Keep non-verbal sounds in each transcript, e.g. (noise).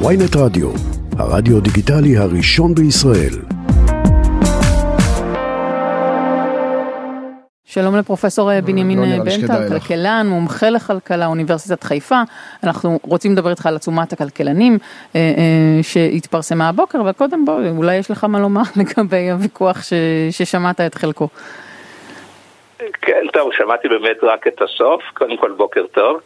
ויינט רדיו, הרדיו דיגיטלי הראשון בישראל. שלום לפרופסור אה, בנימין לא אה, בנטל, כלכלן, מומחה לכלכלה, אוניברסיטת חיפה. אנחנו רוצים לדבר איתך על עצומת הכלכלנים אה, שהתפרסמה הבוקר, אבל קודם בוא, אולי יש לך מה לומר (laughs) לגבי הוויכוח ש, ששמעת את חלקו. כן, טוב, שמעתי באמת רק את הסוף, קודם כל בוקר טוב.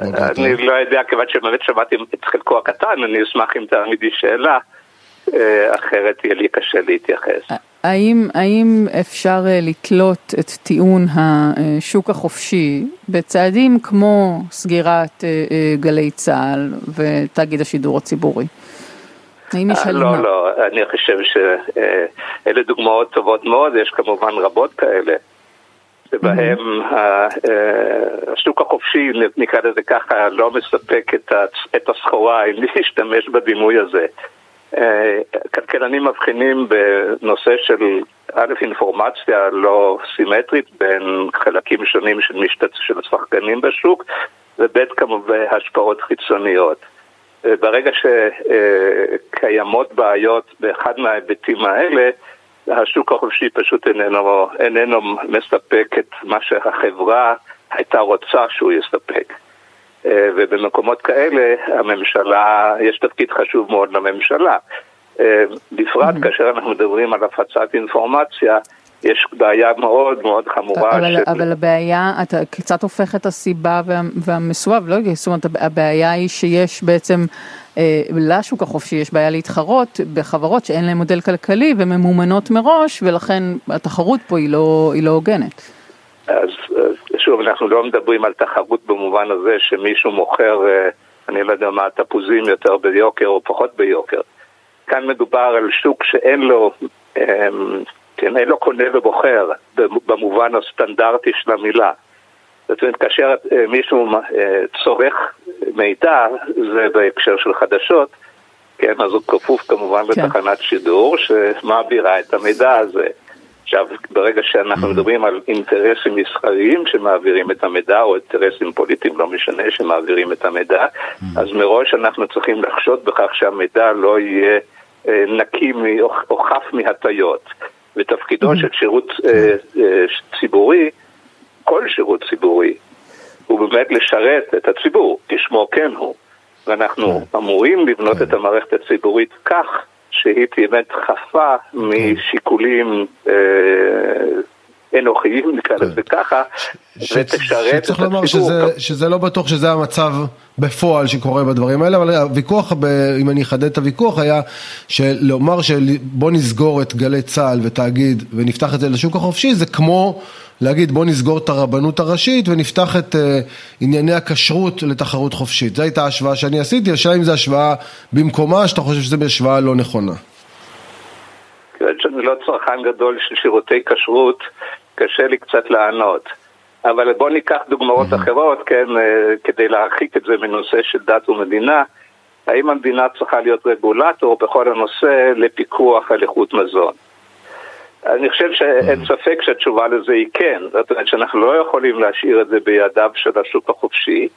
אני לא יודע, כיוון שבאמת שמעתי את חלקו הקטן, אני אשמח אם תעמידי שאלה, אחרת יהיה לי קשה להתייחס. האם, האם אפשר אה, לתלות את טיעון השוק החופשי בצעדים כמו סגירת אה, אה, גלי צה"ל ותאגיד השידור הציבורי? האם יש הלימה? לא, לא, אני חושב שאלה דוגמאות טובות מאוד, יש כמובן רבות כאלה. שבהם השוק החופשי, נקרא לזה ככה, לא מספק את הסחורה, אם להשתמש בדימוי הזה. כלכלנים מבחינים בנושא של א', אינפורמציה לא סימטרית בין חלקים שונים של, משתת, של השחקנים בשוק, וב', כמובן השפעות חיצוניות. ברגע שקיימות בעיות באחד מההיבטים האלה, השוק החופשי פשוט איננו, איננו מספק את מה שהחברה הייתה רוצה שהוא יספק. אה, ובמקומות כאלה הממשלה, יש תפקיד חשוב מאוד לממשלה. אה, בפרט כאשר אנחנו מדברים על הפצת אינפורמציה, יש בעיה מאוד מאוד חמורה. אבל, ש... אבל הבעיה, אתה קצת הופך את הסיבה וה, והמסואב, לא זאת אומרת, הבעיה היא שיש בעצם, אה, לשוק החופשי יש בעיה להתחרות בחברות שאין להן מודל כלכלי וממומנות מראש, ולכן התחרות פה היא לא, היא לא הוגנת. אז שוב, אנחנו לא מדברים על תחרות במובן הזה שמישהו מוכר, אה, אני לא יודע מה, תפוזים יותר ביוקר או פחות ביוקר. כאן מדובר על שוק שאין לו, אמ, כן, אין לו קונה ובוחר במובן הסטנדרטי של המילה. זאת אומרת, כאשר אה, מישהו אה, צורך מידע, זה בהקשר של חדשות, כן, אז הוא כפוף כמובן כן. לתחנת שידור שמעבירה את המידע הזה. עכשיו, ברגע שאנחנו mm-hmm. מדברים על אינטרסים מסחריים שמעבירים את המידע, או אינטרסים פוליטיים, לא משנה, שמעבירים את המידע, mm-hmm. אז מראש אנחנו צריכים לחשוד בכך שהמידע לא יהיה אה, נקי או חף מהטיות. ותפקידו mm-hmm. של שירות אה, אה, ציבורי, כל שירות ציבורי, הוא באמת לשרת את הציבור, כשמו כן הוא. ואנחנו אמורים לבנות את המערכת הציבורית כך שהיא באמת חפה משיקולים אה, אנוכיים, נקרא לזה כן. ככה, ותשרת את לומר שזה לא בטוח שזה המצב בפועל שקורה בדברים האלה, אבל הוויכוח, אם אני אחדד את הוויכוח, היה שלומר שבוא נסגור את גלי צה"ל ותאגיד ונפתח את זה לשוק החופשי, זה כמו להגיד בוא נסגור את הרבנות הראשית ונפתח את uh, ענייני הכשרות לתחרות חופשית. זו הייתה ההשוואה שאני עשיתי, השאלה אם זו השוואה במקומה, שאתה חושב שזו השוואה לא נכונה. כיוון שאני לא צרכן גדול של שירותי כשרות, קשה לי קצת לענות. אבל בואו ניקח דוגמאות. אחרות, כן, uh, כדי להרחיק את זה מנושא של דת ומדינה. האם המדינה צריכה להיות רגולטור בכל הנושא לפיקוח על איכות מזון? אני חושב שאין. ספק שהתשובה לזה היא כן. זאת אומרת שאנחנו לא יכולים להשאיר את זה בידיו של השוק החופשי.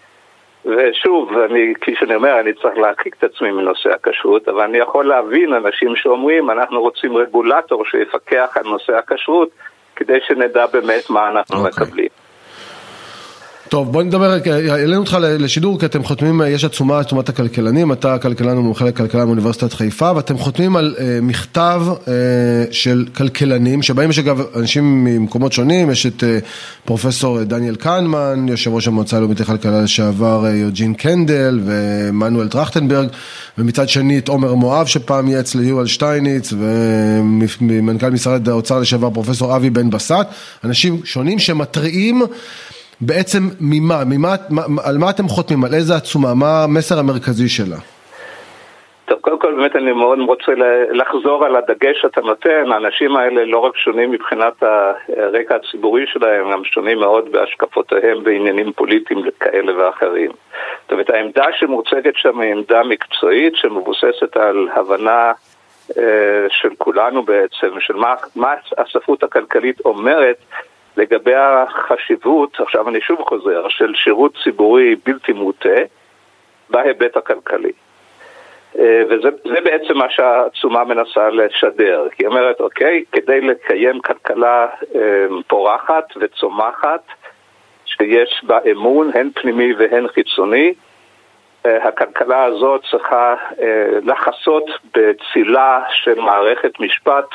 ושוב, אני, כפי שאני אומר, אני צריך להרחיק את עצמי מנושא הכשרות, אבל אני יכול להבין אנשים שאומרים, אנחנו רוצים רגולטור שיפקח על נושא הכשרות, כדי שנדע באמת מה אנחנו okay. אוקיי. מקבלים. טוב, בוא נדבר, העלינו אותך לשידור כי אתם חותמים, יש עצומה, עצומת הכלכלנים, אתה כלכלן ומומחה לכלכלה מאוניברסיטת חיפה, ואתם חותמים על uh, מכתב uh, של כלכלנים, שבהם יש אגב אנשים ממקומות שונים, יש את uh, פרופסור דניאל קנמן, יושב ראש המועצה הלאומית לכלכלה לשעבר uh, יוג'ין קנדל ומנואל טרכטנברג, ומצד שני את עומר מואב שפעם ייעץ ליואל שטייניץ, ומנכ"ל משרד האוצר לשעבר פרופסור אבי בן בסט, אנשים שונים שמתריעים בעצם ממה, ממה, על מה אתם חותמים, על איזה עצומה, מה המסר המרכזי שלה? טוב, קודם כל באמת אני מאוד רוצה לחזור על הדגש שאתה נותן, האנשים האלה לא רק שונים מבחינת הרקע הציבורי שלהם, הם שונים מאוד בהשקפותיהם בעניינים פוליטיים כאלה ואחרים. זאת אומרת, העמדה שמוצגת שם היא עמדה מקצועית שמבוססת על הבנה אה, של כולנו בעצם, של מה, מה הספרות הכלכלית אומרת לגבי החשיבות, עכשיו אני שוב חוזר, של שירות ציבורי בלתי מוטה, בהיבט הכלכלי. וזה בעצם מה שהעצומה מנסה לשדר, כי היא אומרת, אוקיי, כדי לקיים כלכלה פורחת וצומחת, שיש בה אמון, הן פנימי והן חיצוני, הכלכלה הזאת צריכה לחסות בצילה של מערכת משפט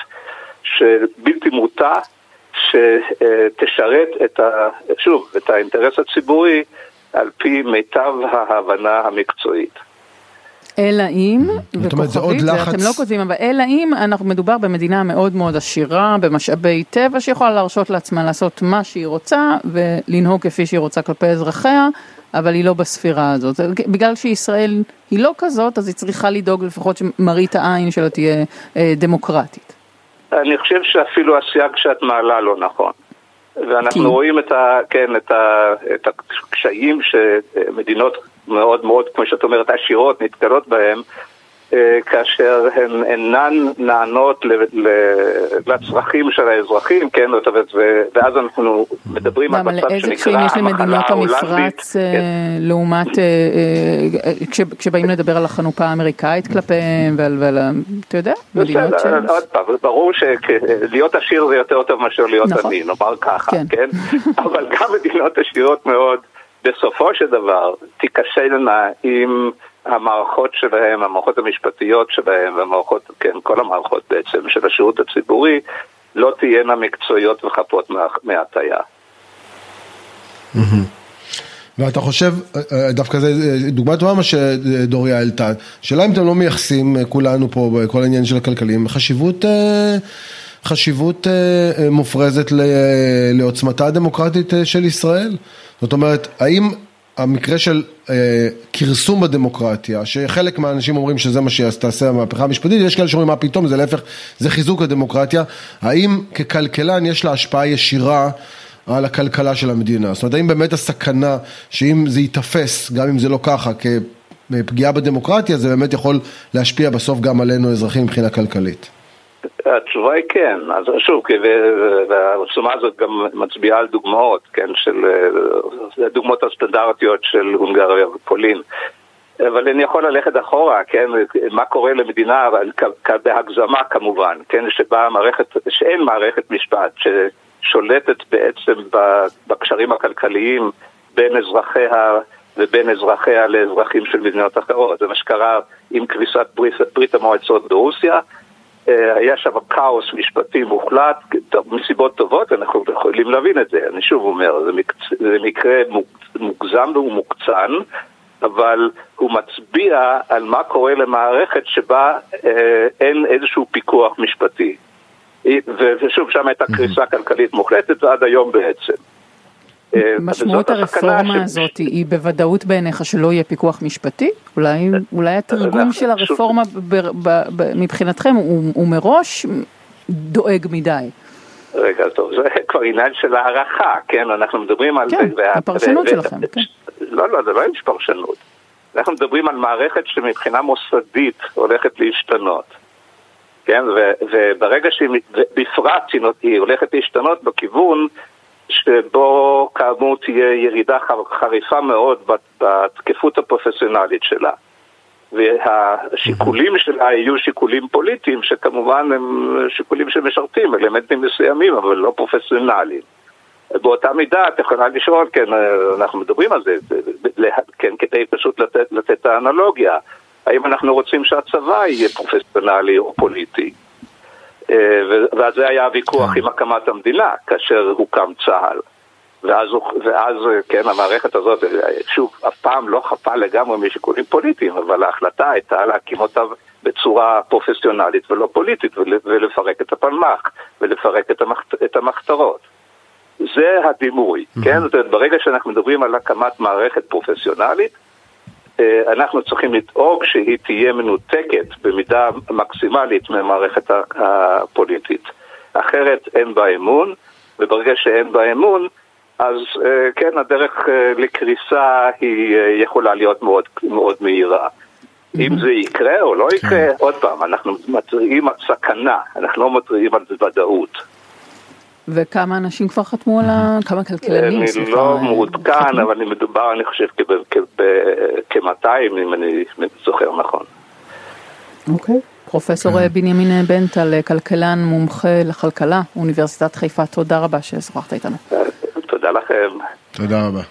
שבלתי מוטה, שתשרת את ה, שוב, את האינטרס הציבורי על פי מיטב ההבנה המקצועית. אלא אם, וכוכבית, זה לחץ... אתם לא כותבים, אבל אלא אם אנחנו מדובר במדינה מאוד מאוד עשירה, במשאבי טבע, שיכולה להרשות לעצמה לעשות מה שהיא רוצה ולנהוג כפי שהיא רוצה כלפי אזרחיה, אבל היא לא בספירה הזאת. בגלל שישראל היא לא כזאת, אז היא צריכה לדאוג לפחות שמראית העין שלה תהיה אה, דמוקרטית. אני חושב שאפילו הסייג שאת מעלה לא נכון. ואנחנו כי... רואים את, ה, כן, את, ה, את הקשיים שמדינות מאוד מאוד, כמו שאת אומרת, עשירות נתקלות בהם, כאשר הן אינן נענות לצרכים של האזרחים, כן, ואז אנחנו מדברים על מצב שנקרא המחלה ההולנדית. לאיזה קשיים יש למדינות המפרץ אה, כן. לעומת, אה, כשבאים לדבר על החנופה האמריקאית כלפיהם ועל, אתה יודע, מדינות ש... עוד פעם, ברור שלהיות עשיר זה יותר טוב מאשר להיות נכון. עני, נאמר ככה, כן? כן? (laughs) אבל גם מדינות עשירות מאוד, בסופו של דבר, תיכשלנה עם... המערכות שלהם, המערכות המשפטיות שלהם, והמערכות, כן, כל המערכות בעצם של השירות הציבורי, לא תהיינה מקצועיות וחפות מהטיה. ואתה חושב, דווקא זה דוגמה טובה מה שדוריה העלתה, שאלה אם אתם לא מייחסים כולנו פה בכל העניין של הכלכלים חשיבות, חשיבות מופרזת לעוצמתה הדמוקרטית של ישראל? זאת אומרת, האם המקרה של אה, כרסום בדמוקרטיה, שחלק מהאנשים אומרים שזה מה שתעשה המהפכה המשפטית, יש כאלה שאומרים מה פתאום, זה להפך, זה חיזוק הדמוקרטיה, האם ככלכלן יש לה השפעה ישירה על הכלכלה של המדינה? זאת אומרת, האם באמת הסכנה שאם זה ייתפס, גם אם זה לא ככה, כפגיעה בדמוקרטיה, זה באמת יכול להשפיע בסוף גם עלינו אזרחים מבחינה כלכלית? התשובה היא כן, אז שוב, והרשומה הזאת גם מצביעה על דוגמאות, כן, של הדוגמאות הסטנדרטיות של הונגריה ופולין. אבל אני יכול ללכת אחורה, כן, מה קורה למדינה, בהגזמה כמובן, כן, שבה מערכת, שאין מערכת משפט ששולטת בעצם בקשרים הכלכליים בין אזרחיה ובין אזרחיה לאזרחים של מדינות אחרות. זה מה שקרה עם קריסת ברית, ברית המועצות ברוסיה, אה, היה שם כאוס משפטי מוחלט, מסיבות טובות, אנחנו יכולים להבין את זה. אני שוב אומר, זה, מקצ... זה מקרה מוגזם ומוקצן, אבל הוא מצביע על מה קורה למערכת שבה אה, אין איזשהו פיקוח משפטי. ושוב, שם הייתה קריסה כלכלית מוחלטת ועד היום בעצם. אה, משמעות הרפורמה ש... הזאת היא בוודאות בעיניך שלא יהיה פיקוח משפטי? אולי, אולי התרגום של הרפורמה ב, ב, ב, מבחינתכם הוא, הוא מראש דואג מדי. רגע, טוב, זה כבר עניין של הערכה, כן? אנחנו מדברים על... כן, וה... הפרשנות ו... שלכם, כן. לא, לא, זה לא יש פרשנות. אנחנו מדברים על מערכת שמבחינה מוסדית הולכת להשתנות. כן, ו, וברגע שהיא, בפרט היא הולכת להשתנות בכיוון שבו כאמור תהיה ירידה חריפה מאוד בתקפות הפרופסיונלית שלה. והשיקולים שלה יהיו שיקולים פוליטיים, שכמובן הם שיקולים שמשרתים אלמנטים מסוימים, אבל לא פרופסיונליים. באותה מידה את יכולה לשאול, כן, אנחנו מדברים על זה, כן, כדי פשוט לתת, לתת את האנלוגיה, האם אנחנו רוצים שהצבא יהיה פרופסיונלי או פוליטי? אה, ואז זה היה הוויכוח כן. עם הקמת המדינה, כאשר הוקם צה"ל. ואז, ואז, כן, המערכת הזאת, שוב, אף פעם לא חפה לגמרי משיקולים פוליטיים, אבל ההחלטה הייתה להקים אותה בצורה פרופסיונלית ולא פוליטית, ולפרק את הפלמ"ח, ולפרק את, המחת, את המחתרות. זה הדימוי. כן? זאת אומרת, ברגע שאנחנו מדברים על הקמת מערכת פרופסיונלית, אה, אנחנו צריכים לדאוג שהיא תהיה מנותקת במידה מקסימלית מהמערכת הפוליטית. אחרת אין בה אמון, וברגע שאין בה אמון, אז אה, כן, הדרך אה, לקריסה היא יכולה להיות מאוד, מאוד מהירה. אם זה יקרה או לא יקרה, כן. עוד פעם, אנחנו מתריעים על סכנה, אנחנו לא מתריעים על ודאות. וכמה אנשים כבר חתמו על ה... כמה כלכלנים. אני לא מעודכן, אבל אני מדובר, אני חושב, כ-200 אם אני זוכר נכון. אוקיי. פרופסור כן. בנימין בנטל, כלכלן מומחה לכלכלה, אוניברסיטת חיפה, תודה רבה ששוחחת איתנו. תודה לכם. תודה רבה.